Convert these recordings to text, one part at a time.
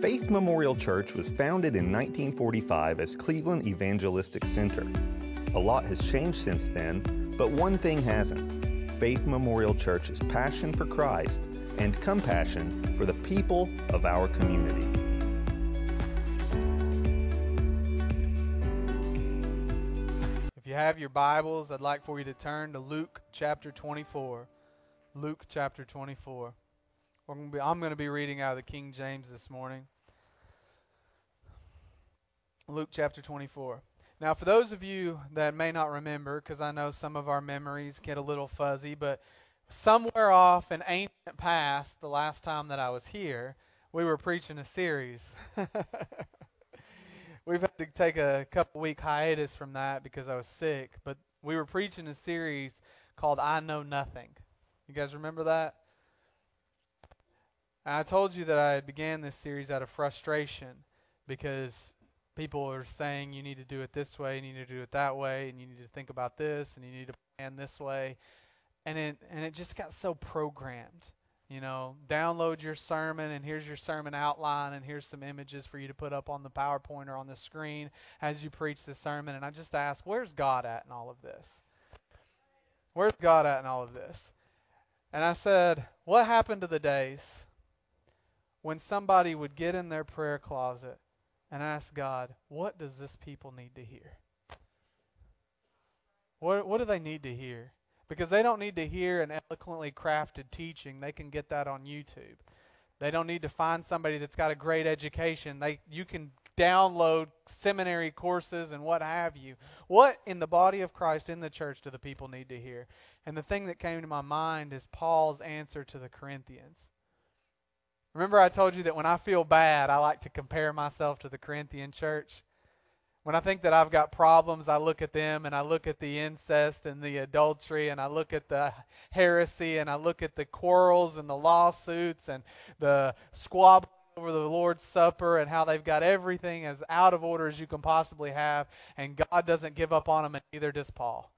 Faith Memorial Church was founded in 1945 as Cleveland Evangelistic Center. A lot has changed since then, but one thing hasn't. Faith Memorial Church's passion for Christ and compassion for the people of our community. If you have your Bibles, I'd like for you to turn to Luke chapter 24. Luke chapter 24. I'm going to be reading out of the King James this morning. Luke chapter 24. Now, for those of you that may not remember, because I know some of our memories get a little fuzzy, but somewhere off in ancient past, the last time that I was here, we were preaching a series. We've had to take a couple week hiatus from that because I was sick, but we were preaching a series called I Know Nothing. You guys remember that? And I told you that I began this series out of frustration because people are saying you need to do it this way and you need to do it that way and you need to think about this and you need to plan this way. And it and it just got so programmed. You know, download your sermon and here's your sermon outline and here's some images for you to put up on the PowerPoint or on the screen as you preach the sermon. And I just ask, where's God at in all of this? Where's God at in all of this? And I said, what happened to the days when somebody would get in their prayer closet and ask God, what does this people need to hear? What, what do they need to hear? Because they don't need to hear an eloquently crafted teaching. They can get that on YouTube. They don't need to find somebody that's got a great education. They, you can download seminary courses and what have you. What in the body of Christ, in the church, do the people need to hear? And the thing that came to my mind is Paul's answer to the Corinthians. Remember, I told you that when I feel bad, I like to compare myself to the Corinthian church. When I think that I've got problems, I look at them and I look at the incest and the adultery and I look at the heresy and I look at the quarrels and the lawsuits and the squabble over the Lord's Supper and how they've got everything as out of order as you can possibly have, and God doesn't give up on them, and neither does Paul.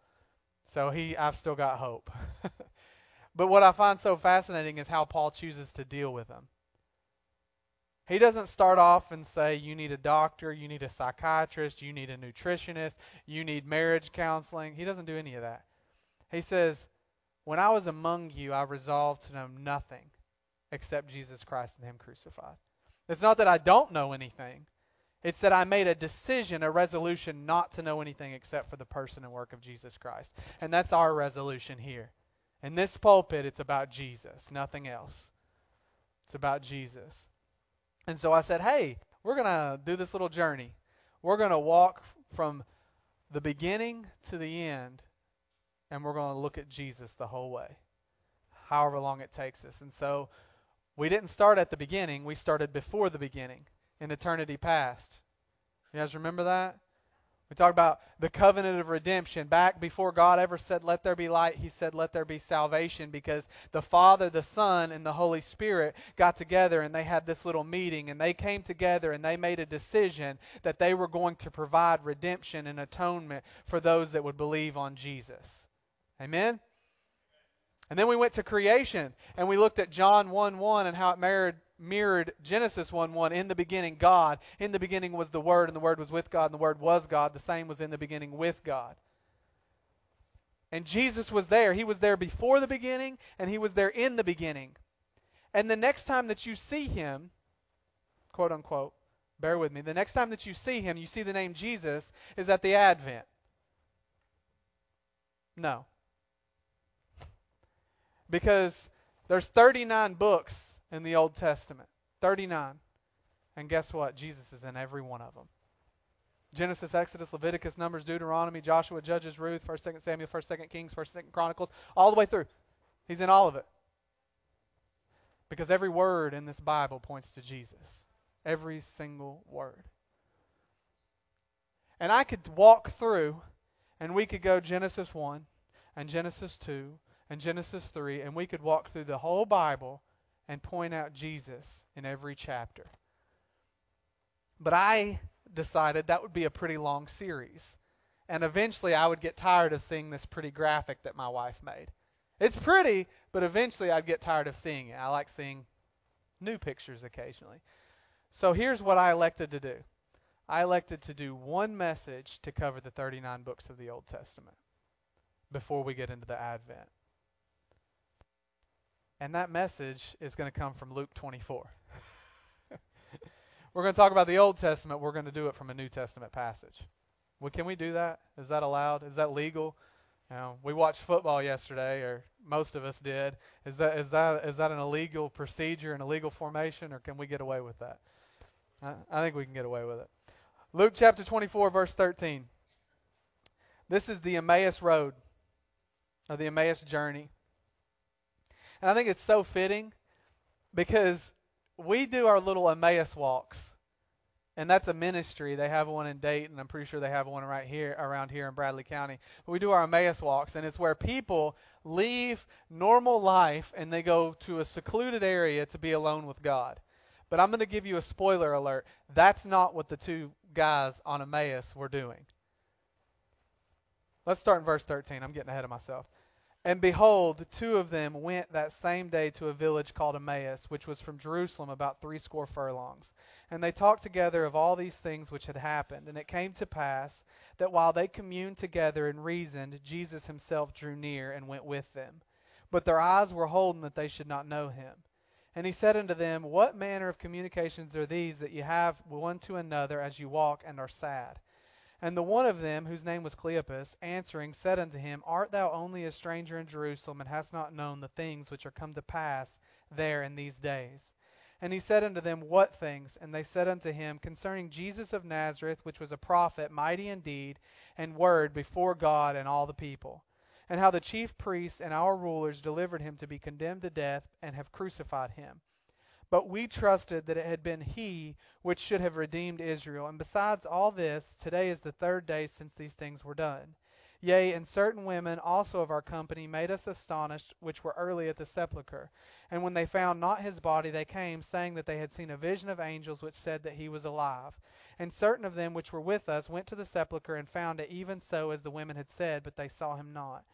So he, I've still got hope. but what I find so fascinating is how Paul chooses to deal with them. He doesn't start off and say, you need a doctor, you need a psychiatrist, you need a nutritionist, you need marriage counseling. He doesn't do any of that. He says, When I was among you, I resolved to know nothing except Jesus Christ and Him crucified. It's not that I don't know anything, it's that I made a decision, a resolution not to know anything except for the person and work of Jesus Christ. And that's our resolution here. In this pulpit, it's about Jesus, nothing else. It's about Jesus. And so I said, hey, we're going to do this little journey. We're going to walk from the beginning to the end, and we're going to look at Jesus the whole way, however long it takes us. And so we didn't start at the beginning, we started before the beginning, in eternity past. You guys remember that? We talked about the covenant of redemption. Back before God ever said, Let there be light, He said, Let there be salvation, because the Father, the Son, and the Holy Spirit got together and they had this little meeting and they came together and they made a decision that they were going to provide redemption and atonement for those that would believe on Jesus. Amen? And then we went to creation and we looked at John 1 1 and how it married mirrored Genesis 1 1. In the beginning, God. In the beginning was the Word, and the Word was with God, and the Word was God. The same was in the beginning with God. And Jesus was there. He was there before the beginning, and He was there in the beginning. And the next time that you see Him, quote unquote, bear with me, the next time that you see Him, you see the name Jesus, is at the Advent. No. Because there's 39 books in the Old Testament. 39. And guess what? Jesus is in every one of them. Genesis, Exodus, Leviticus, Numbers, Deuteronomy, Joshua, Judges, Ruth, 1st, 2nd Samuel, 1st, 2nd Kings, 1st, 2nd Chronicles, all the way through. He's in all of it. Because every word in this Bible points to Jesus. Every single word. And I could walk through and we could go Genesis 1 and Genesis 2 and Genesis 3 and we could walk through the whole Bible and point out Jesus in every chapter. But I decided that would be a pretty long series. And eventually I would get tired of seeing this pretty graphic that my wife made. It's pretty, but eventually I'd get tired of seeing it. I like seeing new pictures occasionally. So here's what I elected to do I elected to do one message to cover the 39 books of the Old Testament before we get into the Advent. And that message is going to come from Luke 24. we're going to talk about the Old Testament. We're going to do it from a New Testament passage. Well, can we do that? Is that allowed? Is that legal? You know, we watched football yesterday, or most of us did. Is that is that is that an illegal procedure, an illegal formation, or can we get away with that? I, I think we can get away with it. Luke chapter 24, verse 13. This is the Emmaus Road, or the Emmaus journey. And I think it's so fitting because we do our little Emmaus walks. And that's a ministry. They have one in Dayton. I'm pretty sure they have one right here around here in Bradley County. But we do our Emmaus walks, and it's where people leave normal life and they go to a secluded area to be alone with God. But I'm going to give you a spoiler alert. That's not what the two guys on Emmaus were doing. Let's start in verse 13. I'm getting ahead of myself. And behold, two of them went that same day to a village called Emmaus, which was from Jerusalem about threescore furlongs. And they talked together of all these things which had happened. And it came to pass that while they communed together and reasoned, Jesus himself drew near and went with them. But their eyes were holden that they should not know him. And he said unto them, What manner of communications are these that ye have one to another as you walk and are sad? And the one of them, whose name was Cleopas, answering, said unto him, Art thou only a stranger in Jerusalem, and hast not known the things which are come to pass there in these days? And he said unto them, What things? And they said unto him, Concerning Jesus of Nazareth, which was a prophet, mighty in deed and word before God and all the people, and how the chief priests and our rulers delivered him to be condemned to death, and have crucified him. But we trusted that it had been he which should have redeemed Israel. And besides all this, today is the third day since these things were done. Yea, and certain women also of our company made us astonished, which were early at the sepulchre. And when they found not his body, they came, saying that they had seen a vision of angels which said that he was alive. And certain of them which were with us went to the sepulchre and found it even so as the women had said, but they saw him not.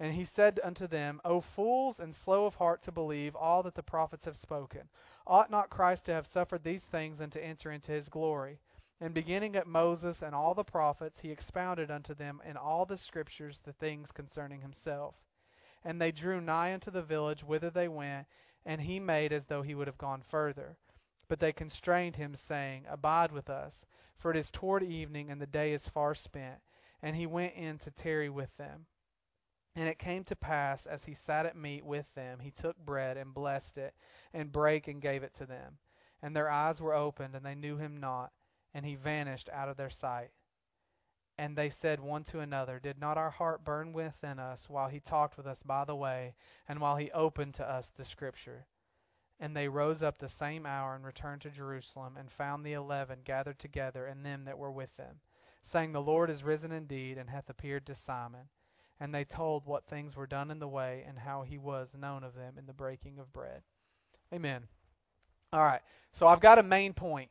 And he said unto them, O fools and slow of heart to believe all that the prophets have spoken. Ought not Christ to have suffered these things and to enter into his glory? And beginning at Moses and all the prophets, he expounded unto them in all the scriptures the things concerning himself. And they drew nigh unto the village whither they went, and he made as though he would have gone further. But they constrained him, saying, Abide with us, for it is toward evening, and the day is far spent. And he went in to tarry with them. And it came to pass, as he sat at meat with them, he took bread and blessed it, and brake and gave it to them. And their eyes were opened, and they knew him not, and he vanished out of their sight. And they said one to another, Did not our heart burn within us while he talked with us by the way, and while he opened to us the Scripture? And they rose up the same hour and returned to Jerusalem, and found the eleven gathered together, and them that were with them, saying, The Lord is risen indeed, and hath appeared to Simon and they told what things were done in the way and how he was known of them in the breaking of bread. Amen. All right. So I've got a main point.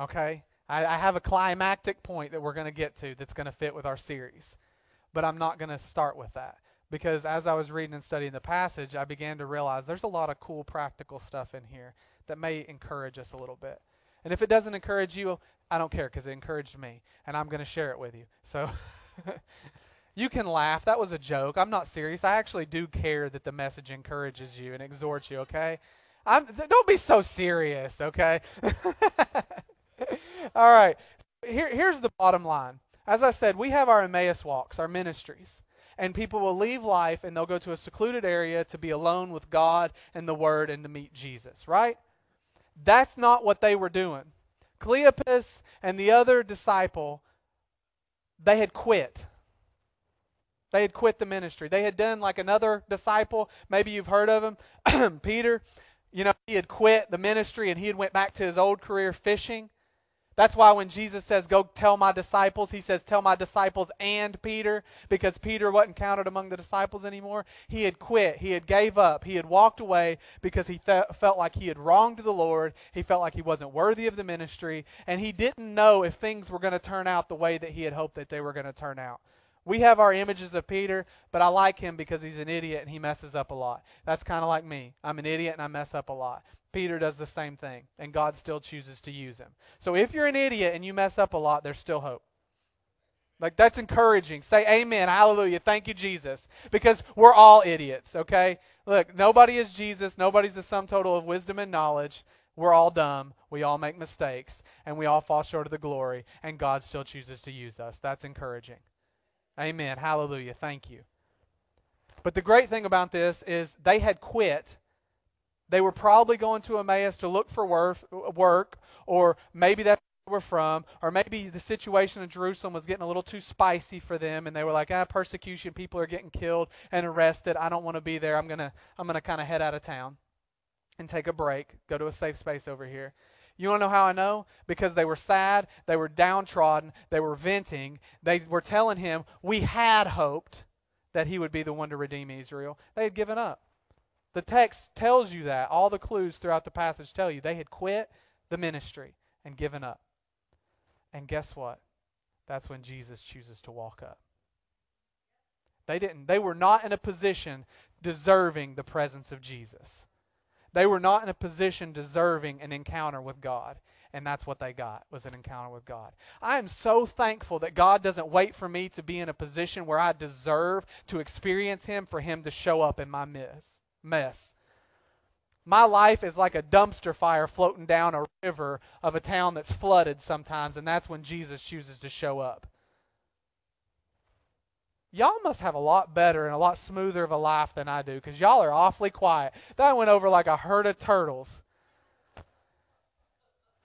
Okay? I, I have a climactic point that we're going to get to that's going to fit with our series. But I'm not going to start with that. Because as I was reading and studying the passage, I began to realize there's a lot of cool practical stuff in here that may encourage us a little bit. And if it doesn't encourage you, I don't care because it encouraged me. And I'm going to share it with you. So. You can laugh. That was a joke. I'm not serious. I actually do care that the message encourages you and exhorts you, okay? I'm, don't be so serious, okay? All right. Here, here's the bottom line. As I said, we have our Emmaus walks, our ministries. And people will leave life and they'll go to a secluded area to be alone with God and the Word and to meet Jesus, right? That's not what they were doing. Cleopas and the other disciple, they had quit. They had quit the ministry. They had done like another disciple. Maybe you've heard of him, Peter. You know, he had quit the ministry and he had went back to his old career fishing. That's why when Jesus says, Go tell my disciples, he says, Tell my disciples and Peter, because Peter wasn't counted among the disciples anymore. He had quit. He had gave up. He had walked away because he th- felt like he had wronged the Lord. He felt like he wasn't worthy of the ministry. And he didn't know if things were going to turn out the way that he had hoped that they were going to turn out. We have our images of Peter, but I like him because he's an idiot and he messes up a lot. That's kind of like me. I'm an idiot and I mess up a lot. Peter does the same thing, and God still chooses to use him. So if you're an idiot and you mess up a lot, there's still hope. Like, that's encouraging. Say amen, hallelujah, thank you, Jesus. Because we're all idiots, okay? Look, nobody is Jesus. Nobody's the sum total of wisdom and knowledge. We're all dumb. We all make mistakes. And we all fall short of the glory. And God still chooses to use us. That's encouraging. Amen. Hallelujah. Thank you. But the great thing about this is they had quit. They were probably going to Emmaus to look for work, or maybe that's where we're from, or maybe the situation in Jerusalem was getting a little too spicy for them, and they were like, "Ah, persecution. People are getting killed and arrested. I don't want to be there. I'm gonna, I'm gonna kind of head out of town and take a break, go to a safe space over here." You want to know how I know? Because they were sad, they were downtrodden, they were venting. They were telling him, We had hoped that he would be the one to redeem Israel. They had given up. The text tells you that. All the clues throughout the passage tell you they had quit the ministry and given up. And guess what? That's when Jesus chooses to walk up. They didn't they were not in a position deserving the presence of Jesus. They were not in a position deserving an encounter with God. And that's what they got was an encounter with God. I am so thankful that God doesn't wait for me to be in a position where I deserve to experience Him for Him to show up in my mess. mess. My life is like a dumpster fire floating down a river of a town that's flooded sometimes, and that's when Jesus chooses to show up y'all must have a lot better and a lot smoother of a life than I do because y'all are awfully quiet. That went over like a herd of turtles.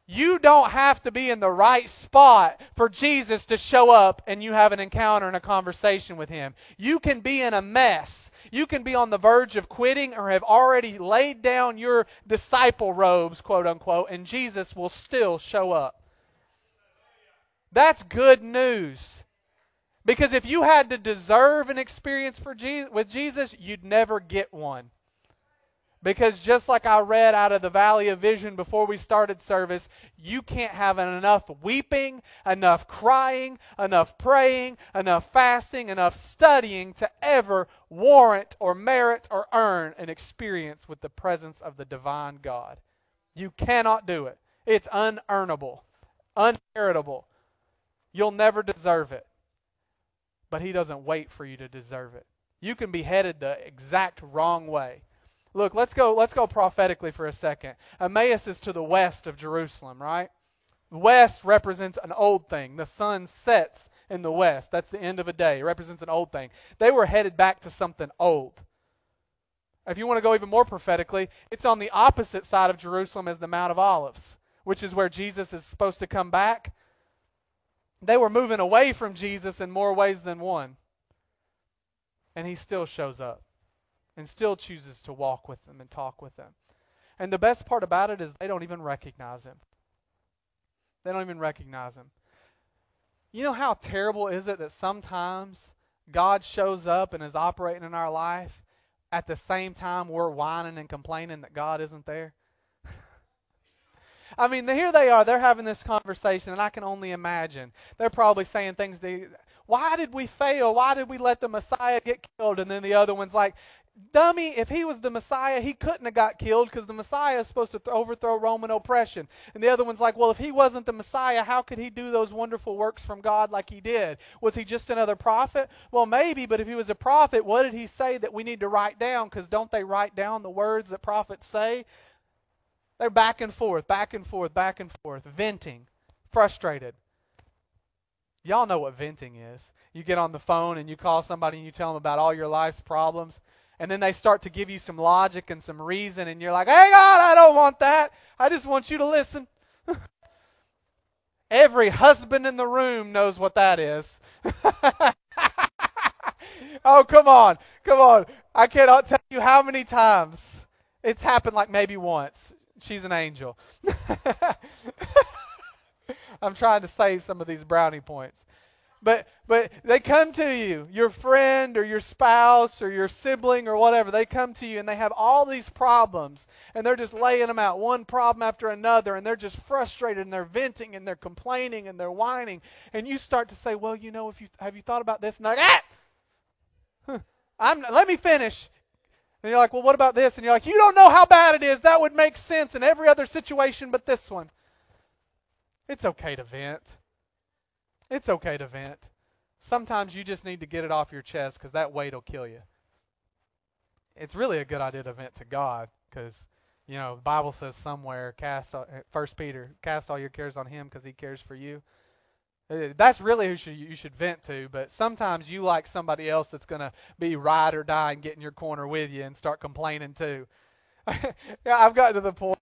You don't have to be in the right spot for Jesus to show up and you have an encounter and a conversation with him. You can be in a mess. You can be on the verge of quitting or have already laid down your disciple robes, quote unquote, and Jesus will still show up. That's good news. Because if you had to deserve an experience for Jesus, with Jesus, you'd never get one. Because just like I read out of the Valley of Vision before we started service, you can't have enough weeping, enough crying, enough praying, enough fasting, enough studying to ever warrant or merit or earn an experience with the presence of the divine God. You cannot do it. It's unearnable, unmeritable. You'll never deserve it but He doesn't wait for you to deserve it. You can be headed the exact wrong way. Look, let's go, let's go prophetically for a second. Emmaus is to the west of Jerusalem, right? West represents an old thing. The sun sets in the west. That's the end of a day. It represents an old thing. They were headed back to something old. If you want to go even more prophetically, it's on the opposite side of Jerusalem as the Mount of Olives, which is where Jesus is supposed to come back. They were moving away from Jesus in more ways than one. And he still shows up and still chooses to walk with them and talk with them. And the best part about it is they don't even recognize him. They don't even recognize him. You know how terrible is it that sometimes God shows up and is operating in our life at the same time we're whining and complaining that God isn't there? I mean, here they are. They're having this conversation, and I can only imagine. They're probably saying things to, why did we fail? Why did we let the Messiah get killed? And then the other one's like, dummy, if he was the Messiah, he couldn't have got killed because the Messiah is supposed to th- overthrow Roman oppression. And the other one's like, well, if he wasn't the Messiah, how could he do those wonderful works from God like he did? Was he just another prophet? Well, maybe, but if he was a prophet, what did he say that we need to write down? Because don't they write down the words that prophets say? They're back and forth, back and forth, back and forth, venting, frustrated. Y'all know what venting is. You get on the phone and you call somebody and you tell them about all your life's problems, and then they start to give you some logic and some reason, and you're like, hey, God, I don't want that. I just want you to listen. Every husband in the room knows what that is. oh, come on. Come on. I cannot tell you how many times it's happened like maybe once. She's an angel. I'm trying to save some of these brownie points. But but they come to you, your friend or your spouse or your sibling or whatever. They come to you and they have all these problems and they're just laying them out one problem after another and they're just frustrated and they're venting and they're complaining and they're whining and you start to say, "Well, you know, if you have you thought about this?" And like, ah! I'm let me finish. And you're like, well, what about this? And you're like, you don't know how bad it is. That would make sense in every other situation but this one. It's okay to vent. It's okay to vent. Sometimes you just need to get it off your chest because that weight will kill you. It's really a good idea to vent to God because, you know, the Bible says somewhere, cast eh, First Peter, cast all your cares on Him because He cares for you. That's really who should, you should vent to, but sometimes you like somebody else that's going to be ride or die and get in your corner with you and start complaining too. yeah, I've gotten to the point,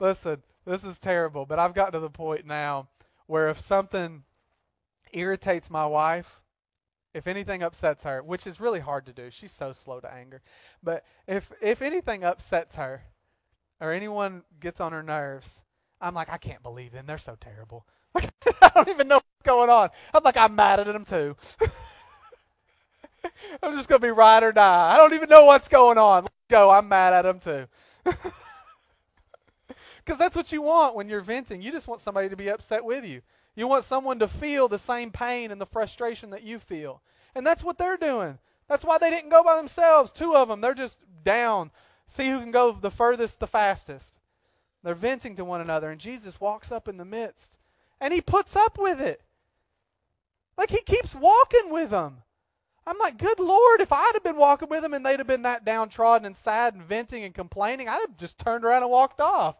listen, this is terrible, but I've gotten to the point now where if something irritates my wife, if anything upsets her, which is really hard to do, she's so slow to anger. But if if anything upsets her or anyone gets on her nerves, I'm like, I can't believe them. They're so terrible. I don't even know going on. I'm like, I'm mad at them too. I'm just going to be ride or die. I don't even know what's going on. Let's go. I'm mad at them too. Because that's what you want when you're venting. You just want somebody to be upset with you. You want someone to feel the same pain and the frustration that you feel. And that's what they're doing. That's why they didn't go by themselves. Two of them, they're just down. See who can go the furthest, the fastest. They're venting to one another, and Jesus walks up in the midst and he puts up with it. Like he keeps walking with them. I'm like, good Lord, if I'd have been walking with them and they'd have been that downtrodden and sad and venting and complaining, I'd have just turned around and walked off.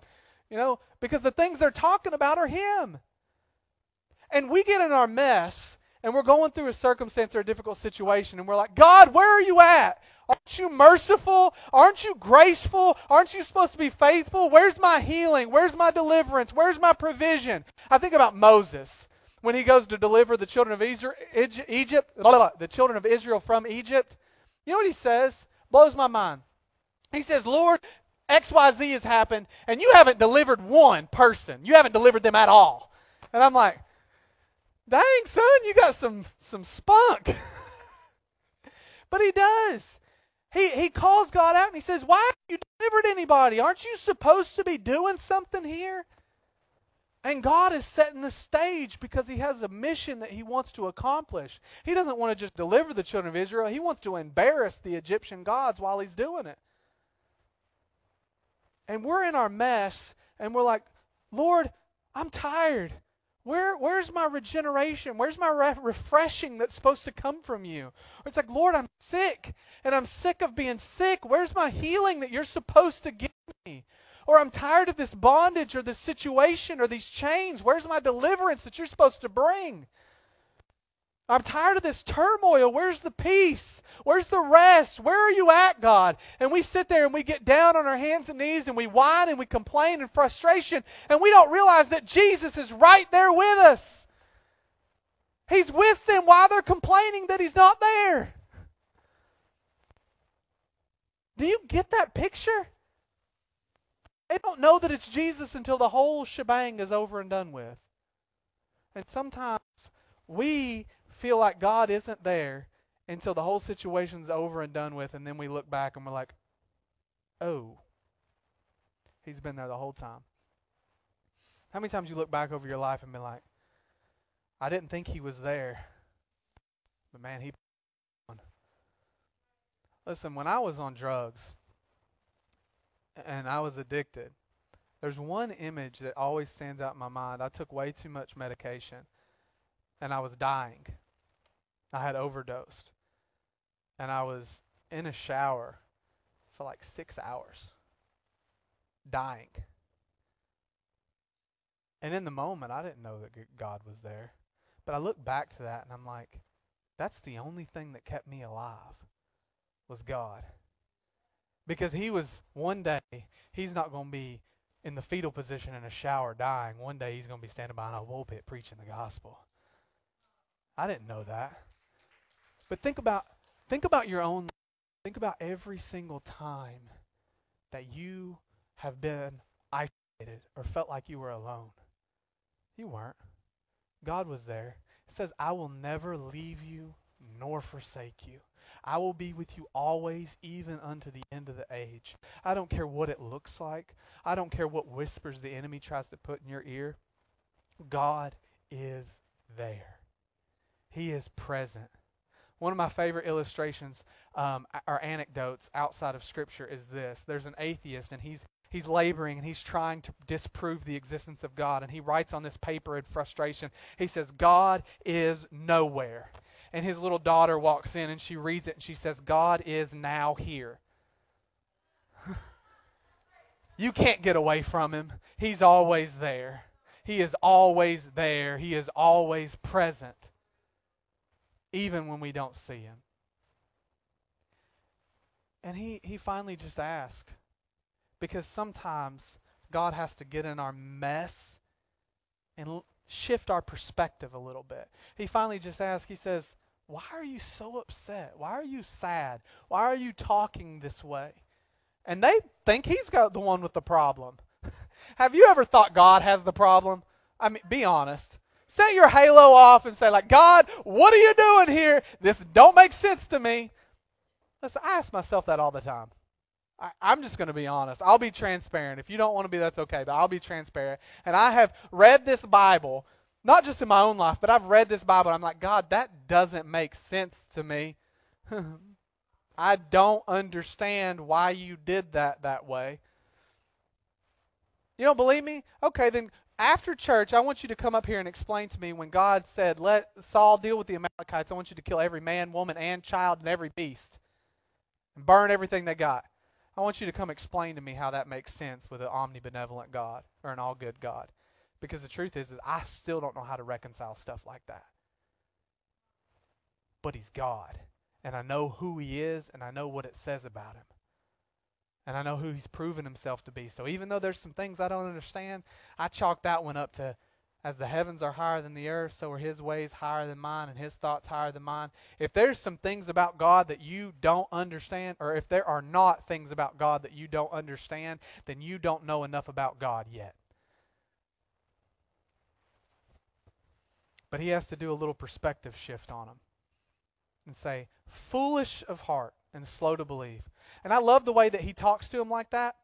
You know, because the things they're talking about are Him. And we get in our mess and we're going through a circumstance or a difficult situation and we're like, God, where are you at? Aren't you merciful? Aren't you graceful? Aren't you supposed to be faithful? Where's my healing? Where's my deliverance? Where's my provision? I think about Moses when he goes to deliver the children of Egypt, the children of Israel from Egypt. You know what he says? Blows my mind. He says, Lord, XYZ has happened, and you haven't delivered one person. You haven't delivered them at all. And I'm like, dang, son, you got some, some spunk. but he does. He, he calls God out and he says, Why haven't you delivered anybody? Aren't you supposed to be doing something here? And God is setting the stage because he has a mission that he wants to accomplish. He doesn't want to just deliver the children of Israel, he wants to embarrass the Egyptian gods while he's doing it. And we're in our mess and we're like, Lord, I'm tired. Where, where's my regeneration? Where's my re- refreshing that's supposed to come from you? Or it's like, Lord, I'm sick, and I'm sick of being sick. Where's my healing that you're supposed to give me? Or I'm tired of this bondage or this situation or these chains. Where's my deliverance that you're supposed to bring? I'm tired of this turmoil. Where's the peace? Where's the rest? Where are you at, God? And we sit there and we get down on our hands and knees and we whine and we complain in frustration, and we don't realize that Jesus is right there with us. He's with them while they're complaining that He's not there. Do you get that picture? They don't know that it's Jesus until the whole shebang is over and done with. And sometimes we feel like God isn't there until the whole situation's over and done with, and then we look back and we're like, oh, He's been there the whole time. How many times you look back over your life and be like, I didn't think He was there, but man, He. Listen, when I was on drugs and I was addicted, there's one image that always stands out in my mind. I took way too much medication and I was dying. I had overdosed. And I was in a shower for like six hours, dying. And in the moment, I didn't know that God was there. But I look back to that and I'm like, that's the only thing that kept me alive was God. Because he was one day, he's not going to be in the fetal position in a shower dying. One day he's going to be standing behind a pulpit preaching the gospel. I didn't know that. But think about think about your own think about every single time that you have been isolated or felt like you were alone. You weren't. God was there. It says, I will never leave you nor forsake you. I will be with you always, even unto the end of the age. I don't care what it looks like. I don't care what whispers the enemy tries to put in your ear. God is there. He is present One of my favorite illustrations um, or anecdotes outside of Scripture is this. There's an atheist, and he's he's laboring and he's trying to disprove the existence of God. And he writes on this paper in frustration. He says, God is nowhere. And his little daughter walks in and she reads it and she says, God is now here. you can't get away from him. He's always there. He is always there. He is always present, even when we don't see him. And he, he finally just asks, because sometimes God has to get in our mess and shift our perspective a little bit. He finally just asks, he says, Why are you so upset? Why are you sad? Why are you talking this way? And they think he's got the one with the problem. Have you ever thought God has the problem? I mean, be honest. Set your halo off and say, like, God, what are you doing here? This don't make sense to me. Listen, I ask myself that all the time. I, am just going to be honest. I'll be transparent. If you don't want to be, that's okay, but I'll be transparent. And I have read this Bible, not just in my own life, but I've read this Bible. I'm like, God, that doesn't make sense to me. I don't understand why you did that that way. You don't believe me? Okay, then after church, I want you to come up here and explain to me when God said, Let Saul deal with the Amalekites, I want you to kill every man, woman, and child and every beast and burn everything they got. I want you to come explain to me how that makes sense with an omnibenevolent God or an all good God. Because the truth is, is I still don't know how to reconcile stuff like that. But He's God. And I know who He is, and I know what it says about Him. And I know who He's proven Himself to be. So even though there's some things I don't understand, I chalk that one up to as the heavens are higher than the earth, so are his ways higher than mine and his thoughts higher than mine. If there's some things about God that you don't understand, or if there are not things about God that you don't understand, then you don't know enough about God yet. But he has to do a little perspective shift on them and say, foolish of heart and slow to believe. And I love the way that he talks to him like that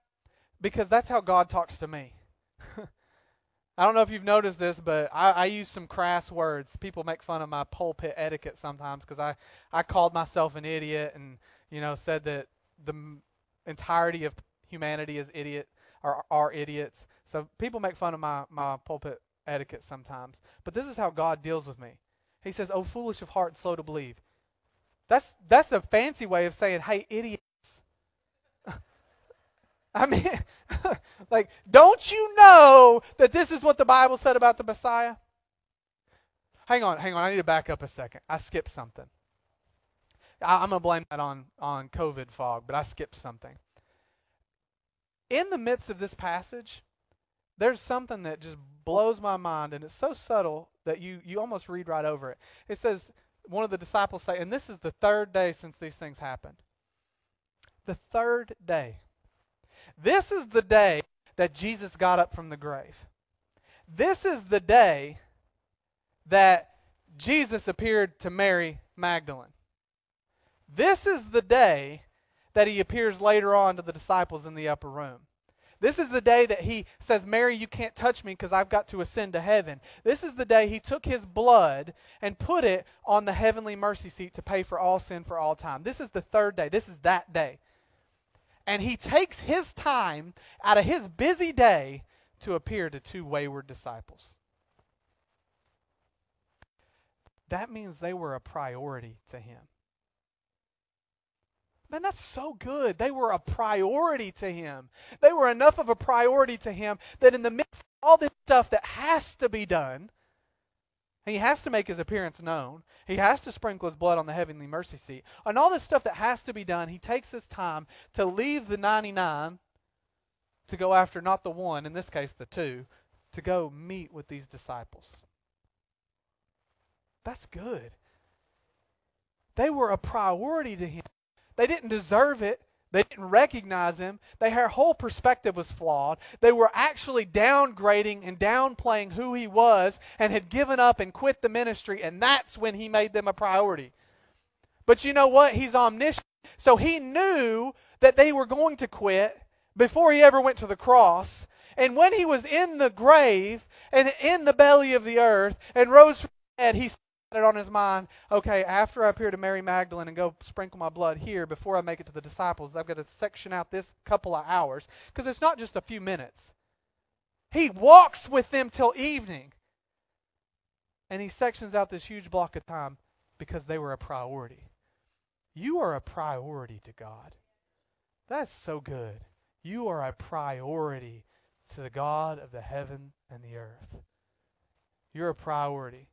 because that's how God talks to me. I don't know if you've noticed this, but I, I, use some crass words. People make fun of my pulpit etiquette sometimes because I, I called myself an idiot and you know said that the entirety of humanity is idiot or are idiots. So people make fun of my, my pulpit etiquette sometimes. But this is how God deals with me. He says, "Oh, foolish of heart and slow to believe." That's that's a fancy way of saying, "Hey, idiots. I mean, like, don't you know that this is what the Bible said about the Messiah? Hang on, hang on. I need to back up a second. I skipped something. I, am going to blame that on, on COVID fog, but I skipped something. In the midst of this passage, there's something that just blows my mind, and it's so subtle that you, you almost read right over it. It says, one of the disciples say, and this is the third day since these things happened. The third day. This is the day that Jesus got up from the grave. This is the day that Jesus appeared to Mary Magdalene. This is the day that he appears later on to the disciples in the upper room. This is the day that he says, Mary, you can't touch me because I've got to ascend to heaven. This is the day he took his blood and put it on the heavenly mercy seat to pay for all sin for all time. This is the third day. This is that day and he takes his time out of his busy day to appear to two wayward disciples. That means they were a priority to him. Man, that's so good. They were a priority to him. They were enough of a priority to him that in the midst of all this stuff that has to be done, he has to make his appearance known. He has to sprinkle his blood on the heavenly mercy seat. And all this stuff that has to be done, he takes his time to leave the 99 to go after not the one, in this case the two, to go meet with these disciples. That's good. They were a priority to him. They didn't deserve it. They didn't recognize him. Their whole perspective was flawed. They were actually downgrading and downplaying who he was and had given up and quit the ministry, and that's when he made them a priority. But you know what? He's omniscient. So he knew that they were going to quit before he ever went to the cross. And when he was in the grave and in the belly of the earth and rose from the dead, he said, it on his mind, okay, after I appear to Mary Magdalene and go sprinkle my blood here before I make it to the disciples, I've got to section out this couple of hours because it's not just a few minutes. He walks with them till evening. And he sections out this huge block of time because they were a priority. You are a priority to God. That's so good. You are a priority to the God of the heaven and the earth. You're a priority.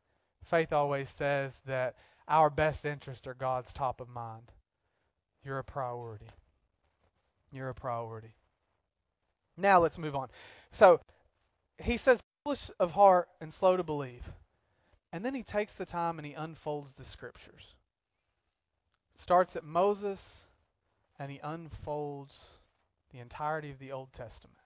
Faith always says that our best interests are God's top of mind. You're a priority. You're a priority. Now let's move on. So he says, foolish of heart and slow to believe. And then he takes the time and he unfolds the scriptures. Starts at Moses and he unfolds the entirety of the Old Testament.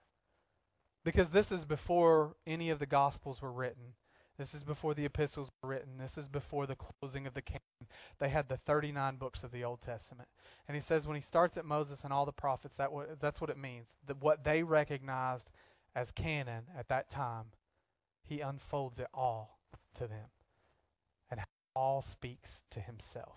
Because this is before any of the Gospels were written. This is before the epistles were written. This is before the closing of the canon. They had the 39 books of the Old Testament. And he says when he starts at Moses and all the prophets, that that's what it means. That what they recognized as canon at that time, he unfolds it all to them. And all speaks to himself.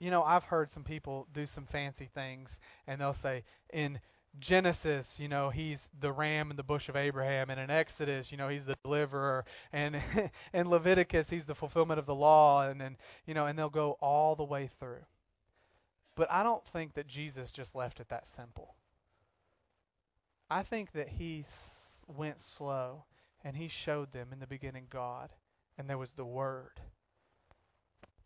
You know, I've heard some people do some fancy things, and they'll say, in Genesis, you know, he's the ram in the bush of Abraham, and in Exodus, you know, he's the deliverer, and in Leviticus, he's the fulfillment of the law, and then, you know, and they'll go all the way through. But I don't think that Jesus just left it that simple. I think that he went slow, and he showed them in the beginning God, and there was the Word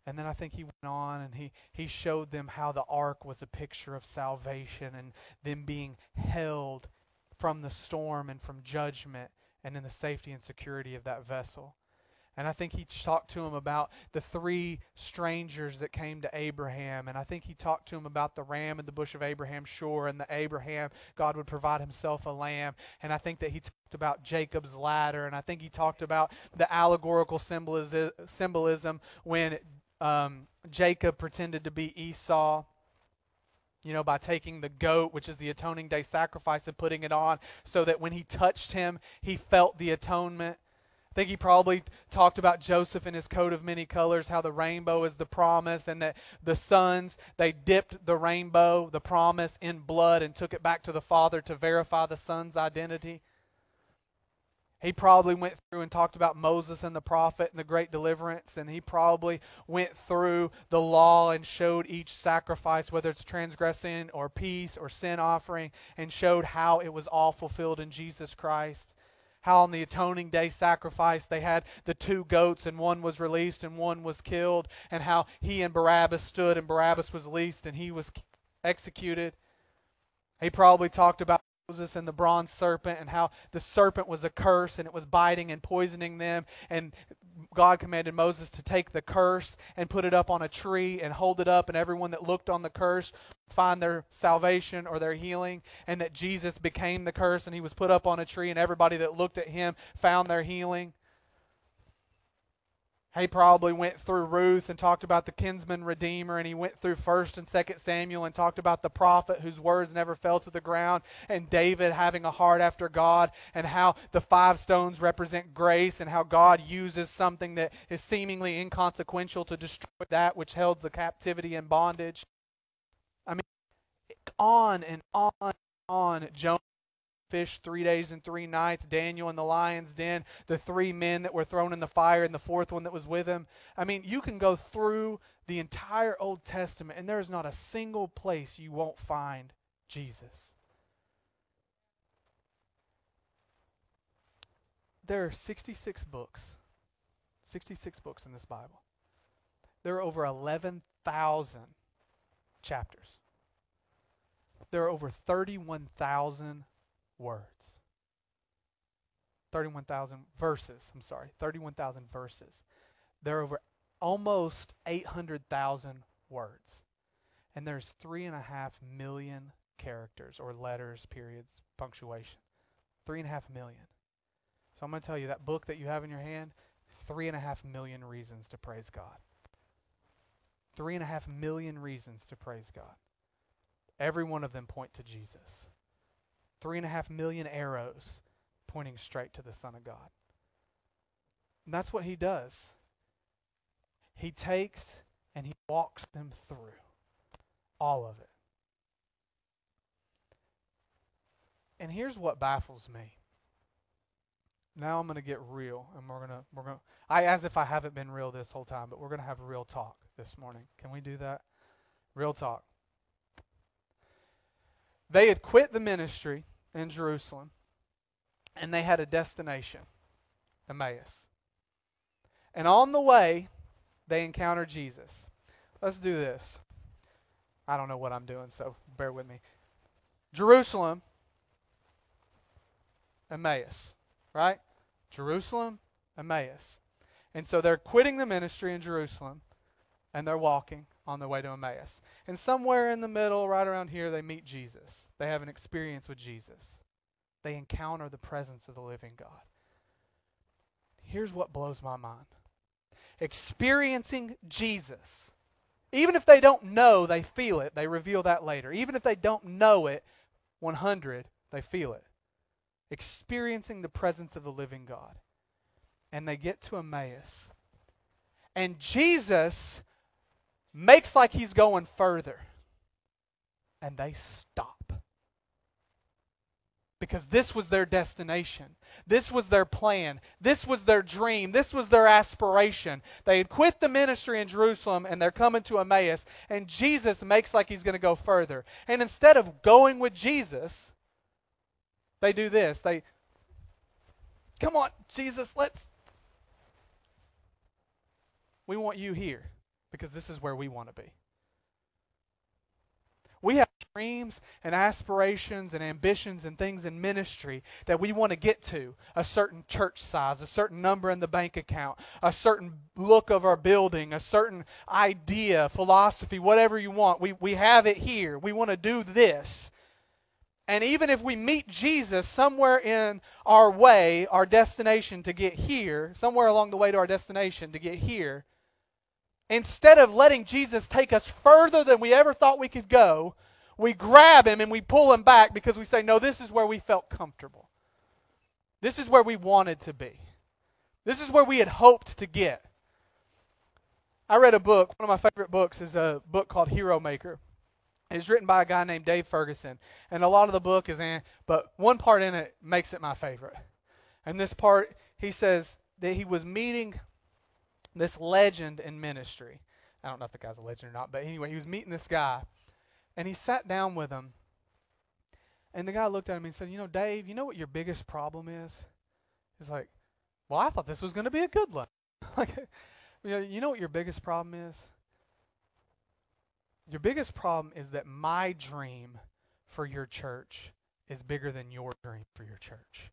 and then I think he went on and he, he showed them how the ark was a picture of salvation and them being held from the storm and from judgment and in the safety and security of that vessel. And I think he talked to him about the three strangers that came to Abraham. And I think he talked to him about the ram in the bush of Abraham's sure, and the Abraham, God would provide himself a lamb. And I think that he talked about Jacob's ladder. And I think he talked about the allegorical symbolism when um, Jacob pretended to be Esau, you know, by taking the goat, which is the atoning day sacrifice, and putting it on so that when he touched him, he felt the atonement. I think he probably talked about Joseph in his coat of many colors, how the rainbow is the promise, and that the sons, they dipped the rainbow, the promise, in blood and took it back to the father to verify the son's identity. He probably went through and talked about Moses and the prophet and the great deliverance, and he probably went through the law and showed each sacrifice, whether it's transgressing or peace or sin offering, and showed how it was all fulfilled in Jesus Christ. How on the atoning day sacrifice they had the two goats, and one was released and one was killed, and how he and Barabbas stood, and Barabbas was released and he was executed. He probably talked about Moses and the bronze serpent and how the serpent was a curse and it was biting and poisoning them. And God commanded Moses to take the curse and put it up on a tree and hold it up, and everyone that looked on the curse find their salvation or their healing. And that Jesus became the curse and he was put up on a tree, and everybody that looked at him found their healing. He probably went through Ruth and talked about the kinsman redeemer, and he went through First and Second Samuel and talked about the prophet whose words never fell to the ground, and David having a heart after God, and how the five stones represent grace, and how God uses something that is seemingly inconsequential to destroy that which held the captivity and bondage. I mean, on and on and on. Jonah fish three days and three nights, Daniel in the lion's den, the three men that were thrown in the fire, and the fourth one that was with him. I mean, you can go through the entire Old Testament, and there's not a single place you won't find Jesus. There are 66 books, 66 books in this Bible. There are over 11,000 chapters. There are over 31,000 words. 31,000 verses. I'm sorry, 31,000 verses. There are over almost 800,000 words. And there's three and a half million characters or letters, periods, punctuation. Three and a half million. So I'm going to tell you that book that you have in your hand, three and a half million reasons to praise God. Three and a half million reasons to praise God. Every one of them point to Jesus. Three and a half million arrows pointing straight to the Son of God. And that's what he does. He takes and he walks them through all of it. And here's what baffles me. Now I'm going to get real, and we're going to we're going. I as if I haven't been real this whole time, but we're going to have real talk this morning. Can we do that? Real talk. They had quit the ministry in Jerusalem, and they had a destination, Emmaus. And on the way, they encountered Jesus. Let's do this. I don't know what I'm doing, so bear with me. Jerusalem, Emmaus, right? Jerusalem, Emmaus. And so they're quitting the ministry in Jerusalem and they're walking on their way to Emmaus. And somewhere in the middle, right around here, they meet Jesus. They have an experience with Jesus. They encounter the presence of the living God. Here's what blows my mind experiencing Jesus. Even if they don't know, they feel it. They reveal that later. Even if they don't know it 100, they feel it. Experiencing the presence of the living God. And they get to Emmaus. And Jesus makes like he's going further. And they stop because this was their destination. This was their plan. This was their dream. This was their aspiration. They had quit the ministry in Jerusalem and they're coming to Emmaus, and Jesus makes like he's going to go further. And instead of going with Jesus, they do this. They, come on, Jesus, let's. We want you here because this is where we want to be. We have dreams and aspirations and ambitions and things in ministry that we want to get to a certain church size, a certain number in the bank account, a certain look of our building, a certain idea, philosophy, whatever you want. We, we have it here. We want to do this. And even if we meet Jesus somewhere in our way, our destination to get here, somewhere along the way to our destination to get here, Instead of letting Jesus take us further than we ever thought we could go, we grab him and we pull him back because we say, no, this is where we felt comfortable. This is where we wanted to be. This is where we had hoped to get. I read a book. One of my favorite books is a book called Hero Maker. It's written by a guy named Dave Ferguson. And a lot of the book is in, but one part in it makes it my favorite. And this part, he says that he was meeting this legend in ministry. I don't know if the guy's a legend or not, but anyway, he was meeting this guy, and he sat down with him. And the guy looked at him and said, You know, Dave, you know what your biggest problem is? He's like, Well, I thought this was going to be a good one. like, you know, you know what your biggest problem is? Your biggest problem is that my dream for your church is bigger than your dream for your church.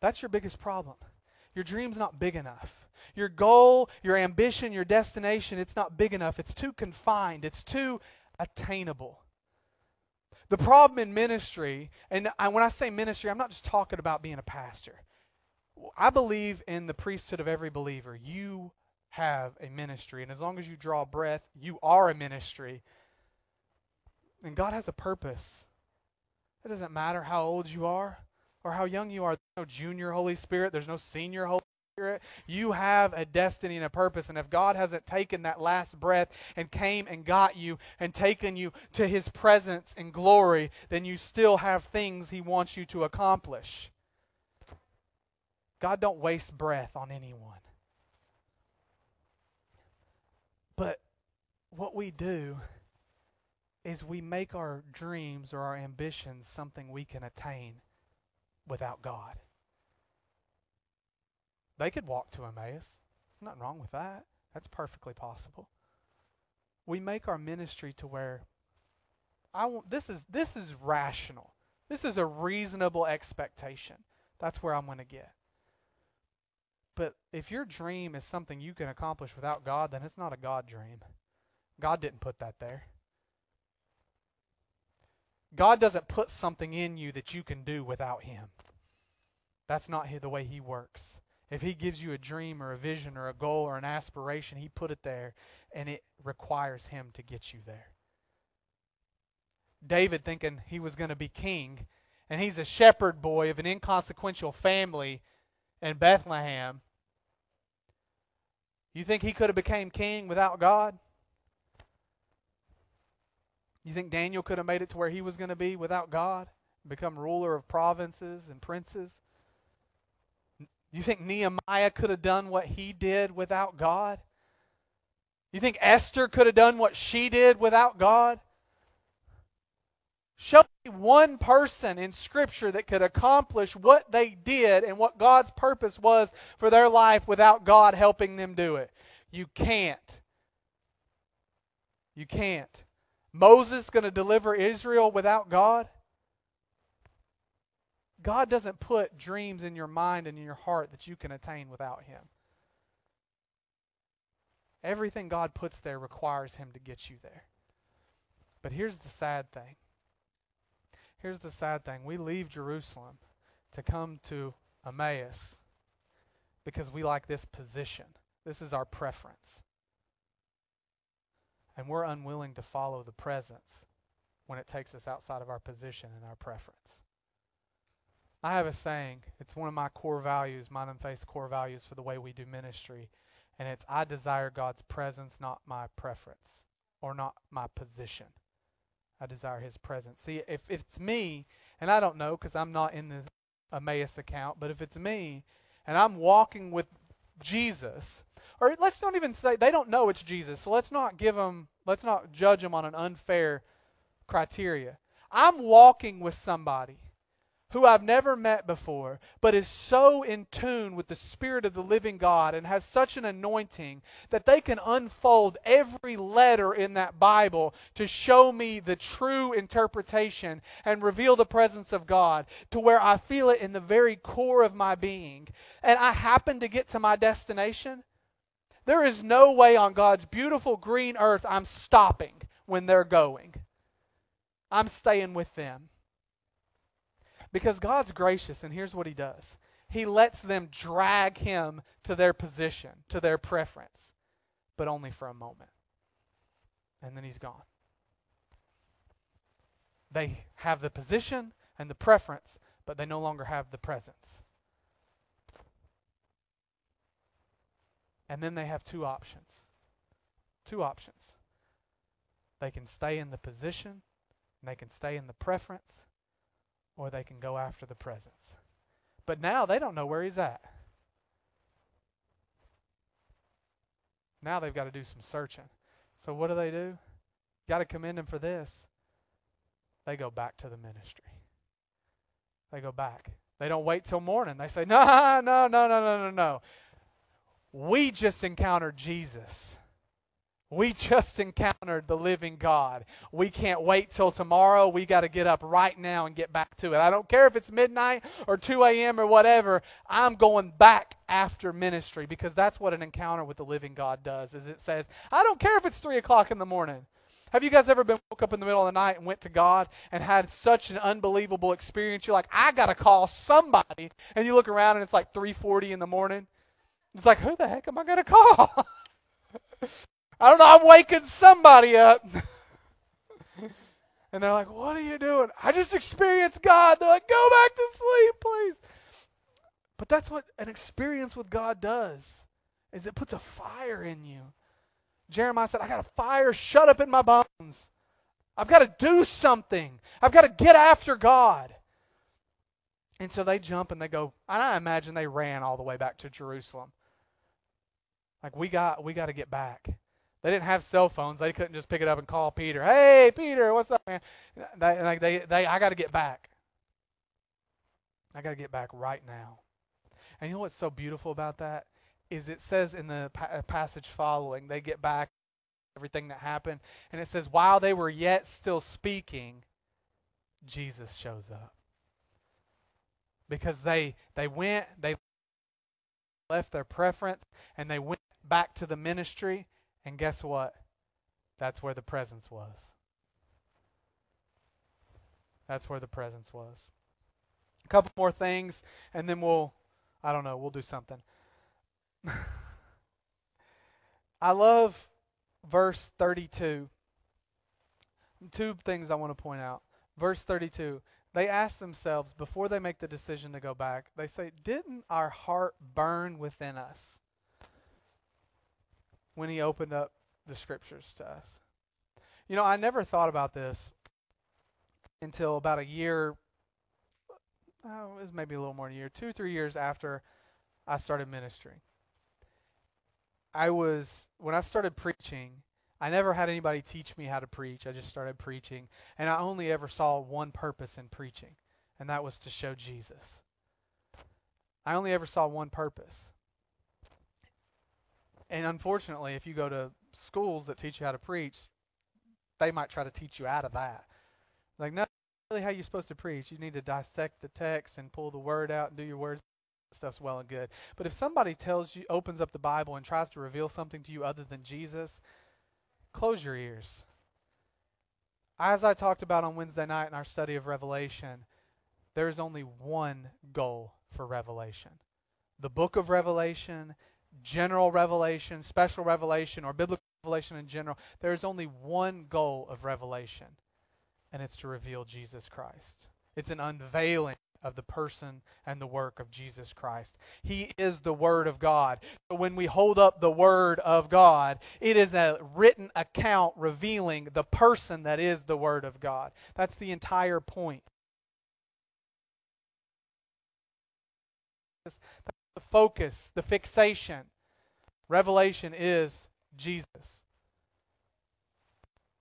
That's your biggest problem. Your dream's not big enough. Your goal, your ambition, your destination, it's not big enough. It's too confined. It's too attainable. The problem in ministry, and I, when I say ministry, I'm not just talking about being a pastor. I believe in the priesthood of every believer. You have a ministry, and as long as you draw breath, you are a ministry. And God has a purpose. It doesn't matter how old you are or how young you are. There's no junior Holy Spirit, there's no senior Holy Spirit. You have a destiny and a purpose. And if God hasn't taken that last breath and came and got you and taken you to his presence and glory, then you still have things he wants you to accomplish. God don't waste breath on anyone. But what we do is we make our dreams or our ambitions something we can attain without God. They could walk to Emmaus. Nothing wrong with that. That's perfectly possible. We make our ministry to where I want this is this is rational. This is a reasonable expectation. That's where I'm going to get. But if your dream is something you can accomplish without God, then it's not a God dream. God didn't put that there. God doesn't put something in you that you can do without Him. That's not the way He works. If He gives you a dream or a vision or a goal or an aspiration, He put it there, and it requires Him to get you there. David thinking he was going to be king, and he's a shepherd boy of an inconsequential family, in Bethlehem. You think he could have became king without God? You think Daniel could have made it to where he was going to be without God? Become ruler of provinces and princes? You think Nehemiah could have done what he did without God? You think Esther could have done what she did without God? Show me one person in Scripture that could accomplish what they did and what God's purpose was for their life without God helping them do it. You can't. You can't. Moses going to deliver Israel without God? God doesn't put dreams in your mind and in your heart that you can attain without Him. Everything God puts there requires Him to get you there. But here's the sad thing Here's the sad thing we leave Jerusalem to come to Emmaus because we like this position. This is our preference. And we're unwilling to follow the presence when it takes us outside of our position and our preference. I have a saying, it's one of my core values, mine and Faith's core values for the way we do ministry, and it's I desire God's presence, not my preference or not my position. I desire his presence. See, if, if it's me, and I don't know because I'm not in the Emmaus account, but if it's me and I'm walking with Jesus, or let's not even say they don't know it's Jesus, so let's not give them, let's not judge them on an unfair criteria. I'm walking with somebody who I've never met before, but is so in tune with the Spirit of the living God and has such an anointing that they can unfold every letter in that Bible to show me the true interpretation and reveal the presence of God to where I feel it in the very core of my being. And I happen to get to my destination. There is no way on God's beautiful green earth I'm stopping when they're going. I'm staying with them. Because God's gracious, and here's what He does He lets them drag Him to their position, to their preference, but only for a moment. And then He's gone. They have the position and the preference, but they no longer have the presence. And then they have two options. Two options. They can stay in the position, and they can stay in the preference, or they can go after the presence. But now they don't know where he's at. Now they've got to do some searching. So what do they do? Got to commend him for this. They go back to the ministry. They go back. They don't wait till morning. They say, no, no, no, no, no, no, no. We just encountered Jesus. We just encountered the living God. We can't wait till tomorrow. We got to get up right now and get back to it. I don't care if it's midnight or 2 a.m. or whatever. I'm going back after ministry because that's what an encounter with the living God does. Is it says, I don't care if it's 3 o'clock in the morning. Have you guys ever been woke up in the middle of the night and went to God and had such an unbelievable experience? You're like, I got to call somebody. And you look around and it's like 3:40 in the morning. It's like, who the heck am I going to call? I don't know, I'm waking somebody up. and they're like, What are you doing? I just experienced God. They're like, Go back to sleep, please. But that's what an experience with God does, is it puts a fire in you. Jeremiah said, I got a fire shut up in my bones. I've got to do something. I've got to get after God. And so they jump and they go, and I imagine they ran all the way back to Jerusalem. Like we got we got to get back. They didn't have cell phones. They couldn't just pick it up and call Peter. Hey, Peter, what's up, man? They, like they, they, I got to get back. I got to get back right now. And you know what's so beautiful about that is it says in the pa- uh, passage following, they get back everything that happened, and it says while they were yet still speaking, Jesus shows up. Because they they went, they left their preference, and they went back to the ministry and guess what? That's where the presence was. That's where the presence was. A couple more things, and then we'll, I don't know, we'll do something. I love verse 32. Two things I want to point out. Verse 32 they ask themselves before they make the decision to go back, they say, Didn't our heart burn within us when He opened up the scriptures to us? You know, I never thought about this until about a year, oh, it was maybe a little more than a year, two, three years after I started ministry. I was, when I started preaching, I never had anybody teach me how to preach. I just started preaching. And I only ever saw one purpose in preaching, and that was to show Jesus. I only ever saw one purpose. And unfortunately, if you go to schools that teach you how to preach, they might try to teach you out of that. Like, no, really how you're supposed to preach. You need to dissect the text and pull the word out and do your words. Stuff's well and good. But if somebody tells you, opens up the Bible and tries to reveal something to you other than Jesus, close your ears. As I talked about on Wednesday night in our study of Revelation, there is only one goal for Revelation. The book of Revelation, general revelation, special revelation, or biblical revelation in general, there is only one goal of revelation, and it's to reveal Jesus Christ. It's an unveiling of the person and the work of Jesus Christ. He is the Word of God. So when we hold up the Word of God, it is a written account revealing the person that is the Word of God. That's the entire point. Focus, the fixation. Revelation is Jesus.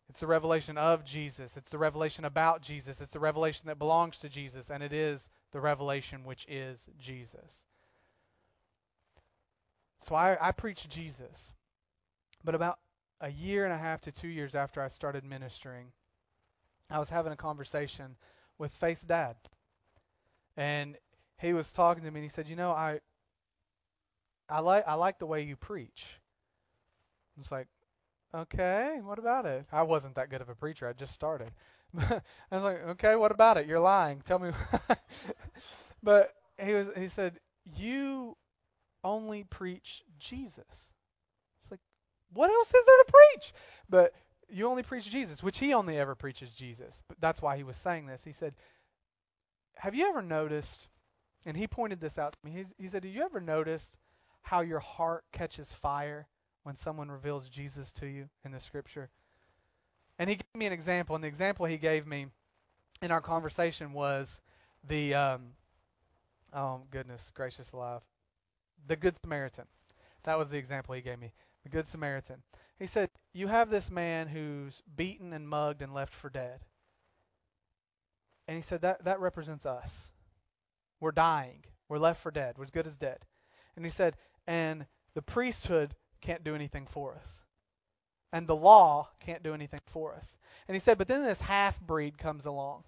It's the revelation of Jesus. It's the revelation about Jesus. It's the revelation that belongs to Jesus, and it is the revelation which is Jesus. So I, I preach Jesus. But about a year and a half to two years after I started ministering, I was having a conversation with Faith's dad. And he was talking to me and he said, You know, I I like I like the way you preach. It's like, Okay, what about it? I wasn't that good of a preacher. I just started. I was like, okay, what about it? You're lying. Tell me. but he was. He said, you only preach Jesus. It's like, what else is there to preach? But you only preach Jesus, which he only ever preaches Jesus. But that's why he was saying this. He said, have you ever noticed? And he pointed this out to me. He, he said, have you ever noticed how your heart catches fire when someone reveals Jesus to you in the scripture. And he gave me an example, and the example he gave me in our conversation was the, um, oh goodness gracious alive, the Good Samaritan. That was the example he gave me. The Good Samaritan. He said, You have this man who's beaten and mugged and left for dead. And he said, That, that represents us. We're dying. We're left for dead. We're as good as dead. And he said, And the priesthood can't do anything for us. And the law can't do anything for us. And he said, but then this half breed comes along.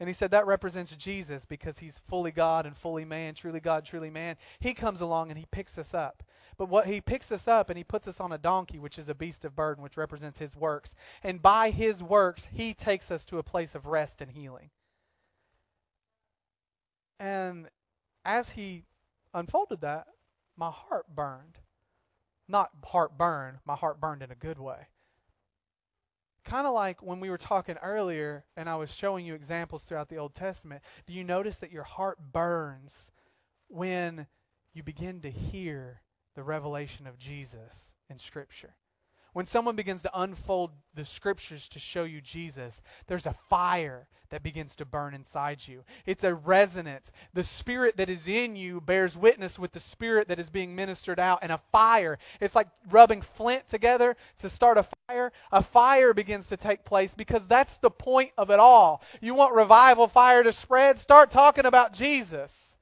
And he said that represents Jesus because he's fully God and fully man, truly God, truly man. He comes along and he picks us up. But what he picks us up and he puts us on a donkey, which is a beast of burden, which represents his works. And by his works, he takes us to a place of rest and healing. And as he unfolded that, my heart burned not heart burn, my heart burned in a good way. Kind of like when we were talking earlier and I was showing you examples throughout the Old Testament. Do you notice that your heart burns when you begin to hear the revelation of Jesus in Scripture? When someone begins to unfold the scriptures to show you Jesus, there's a fire that begins to burn inside you. It's a resonance. The spirit that is in you bears witness with the spirit that is being ministered out, and a fire. It's like rubbing flint together to start a fire. A fire begins to take place because that's the point of it all. You want revival fire to spread? Start talking about Jesus.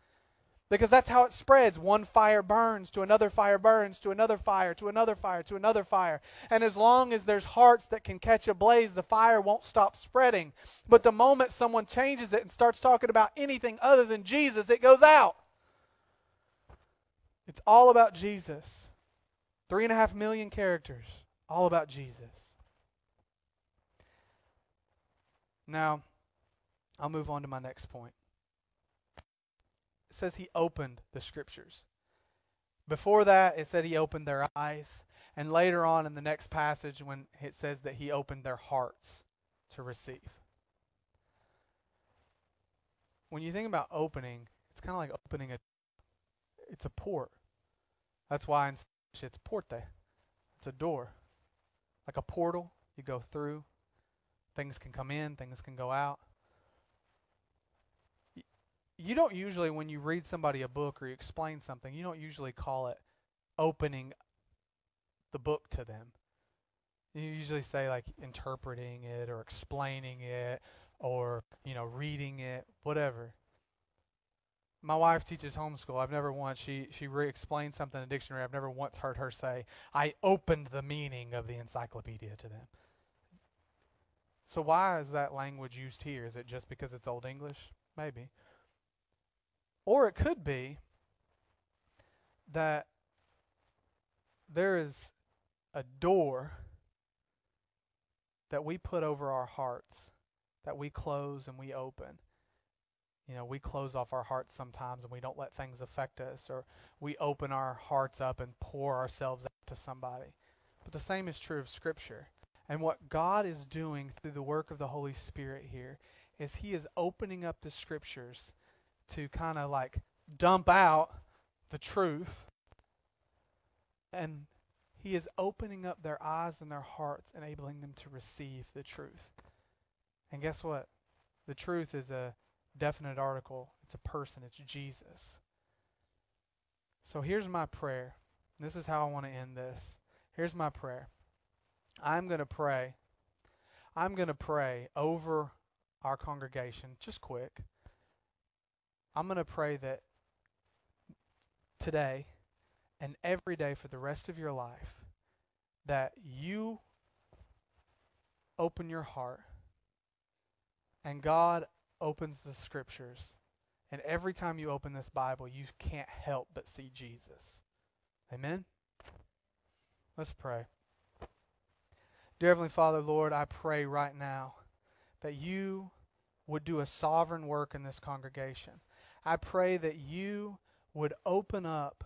Because that's how it spreads. One fire burns to another fire burns to another fire to another fire to another fire. And as long as there's hearts that can catch a blaze, the fire won't stop spreading. But the moment someone changes it and starts talking about anything other than Jesus, it goes out. It's all about Jesus. Three and a half million characters, all about Jesus. Now, I'll move on to my next point says he opened the scriptures. Before that, it said he opened their eyes. And later on in the next passage, when it says that he opened their hearts to receive. when you think about opening, it's kind of like opening a it's a port. That's why in Spanish it's porte. It's a door. Like a portal you go through. Things can come in, things can go out. You don't usually when you read somebody a book or you explain something, you don't usually call it opening the book to them. You usually say like interpreting it or explaining it or, you know, reading it, whatever. My wife teaches homeschool. I've never once she she re-explained something in a dictionary. I've never once heard her say, "I opened the meaning of the encyclopedia to them." So why is that language used here? Is it just because it's old English? Maybe. Or it could be that there is a door that we put over our hearts that we close and we open. You know, we close off our hearts sometimes and we don't let things affect us, or we open our hearts up and pour ourselves out to somebody. But the same is true of Scripture. And what God is doing through the work of the Holy Spirit here is He is opening up the Scriptures to kind of like dump out the truth. And He is opening up their eyes and their hearts, enabling them to receive the truth. And guess what? The truth is a definite article, it's a person, it's Jesus. So here's my prayer. This is how I want to end this. Here's my prayer. I'm going to pray. I'm going to pray over our congregation, just quick. I'm going to pray that today and every day for the rest of your life that you open your heart and God opens the scriptures. And every time you open this Bible, you can't help but see Jesus. Amen? Let's pray. Dear Heavenly Father, Lord, I pray right now that you would do a sovereign work in this congregation. I pray that you would open up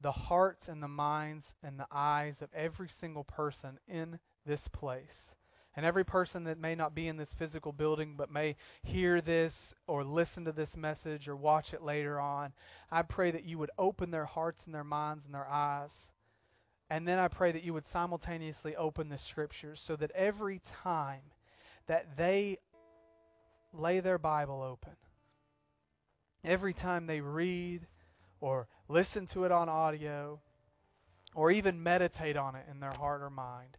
the hearts and the minds and the eyes of every single person in this place. And every person that may not be in this physical building but may hear this or listen to this message or watch it later on, I pray that you would open their hearts and their minds and their eyes. And then I pray that you would simultaneously open the scriptures so that every time that they lay their Bible open, every time they read or listen to it on audio or even meditate on it in their heart or mind,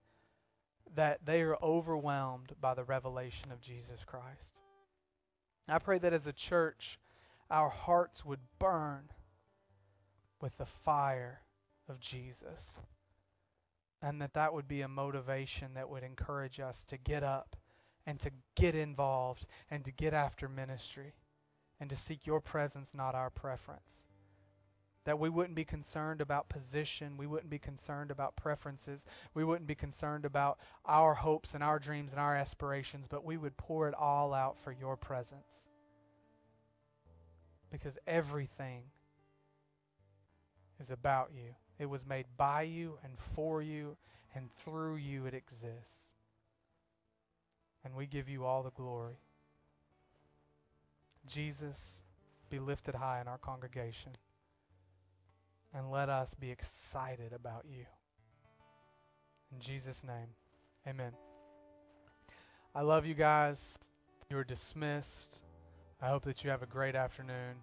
that they are overwhelmed by the revelation of Jesus Christ. I pray that as a church, our hearts would burn with the fire of Jesus. And that that would be a motivation that would encourage us to get up and to get involved and to get after ministry and to seek your presence, not our preference. That we wouldn't be concerned about position. We wouldn't be concerned about preferences. We wouldn't be concerned about our hopes and our dreams and our aspirations, but we would pour it all out for your presence. Because everything is about you. It was made by you and for you, and through you it exists. And we give you all the glory. Jesus, be lifted high in our congregation and let us be excited about you. In Jesus' name, amen. I love you guys. You are dismissed. I hope that you have a great afternoon.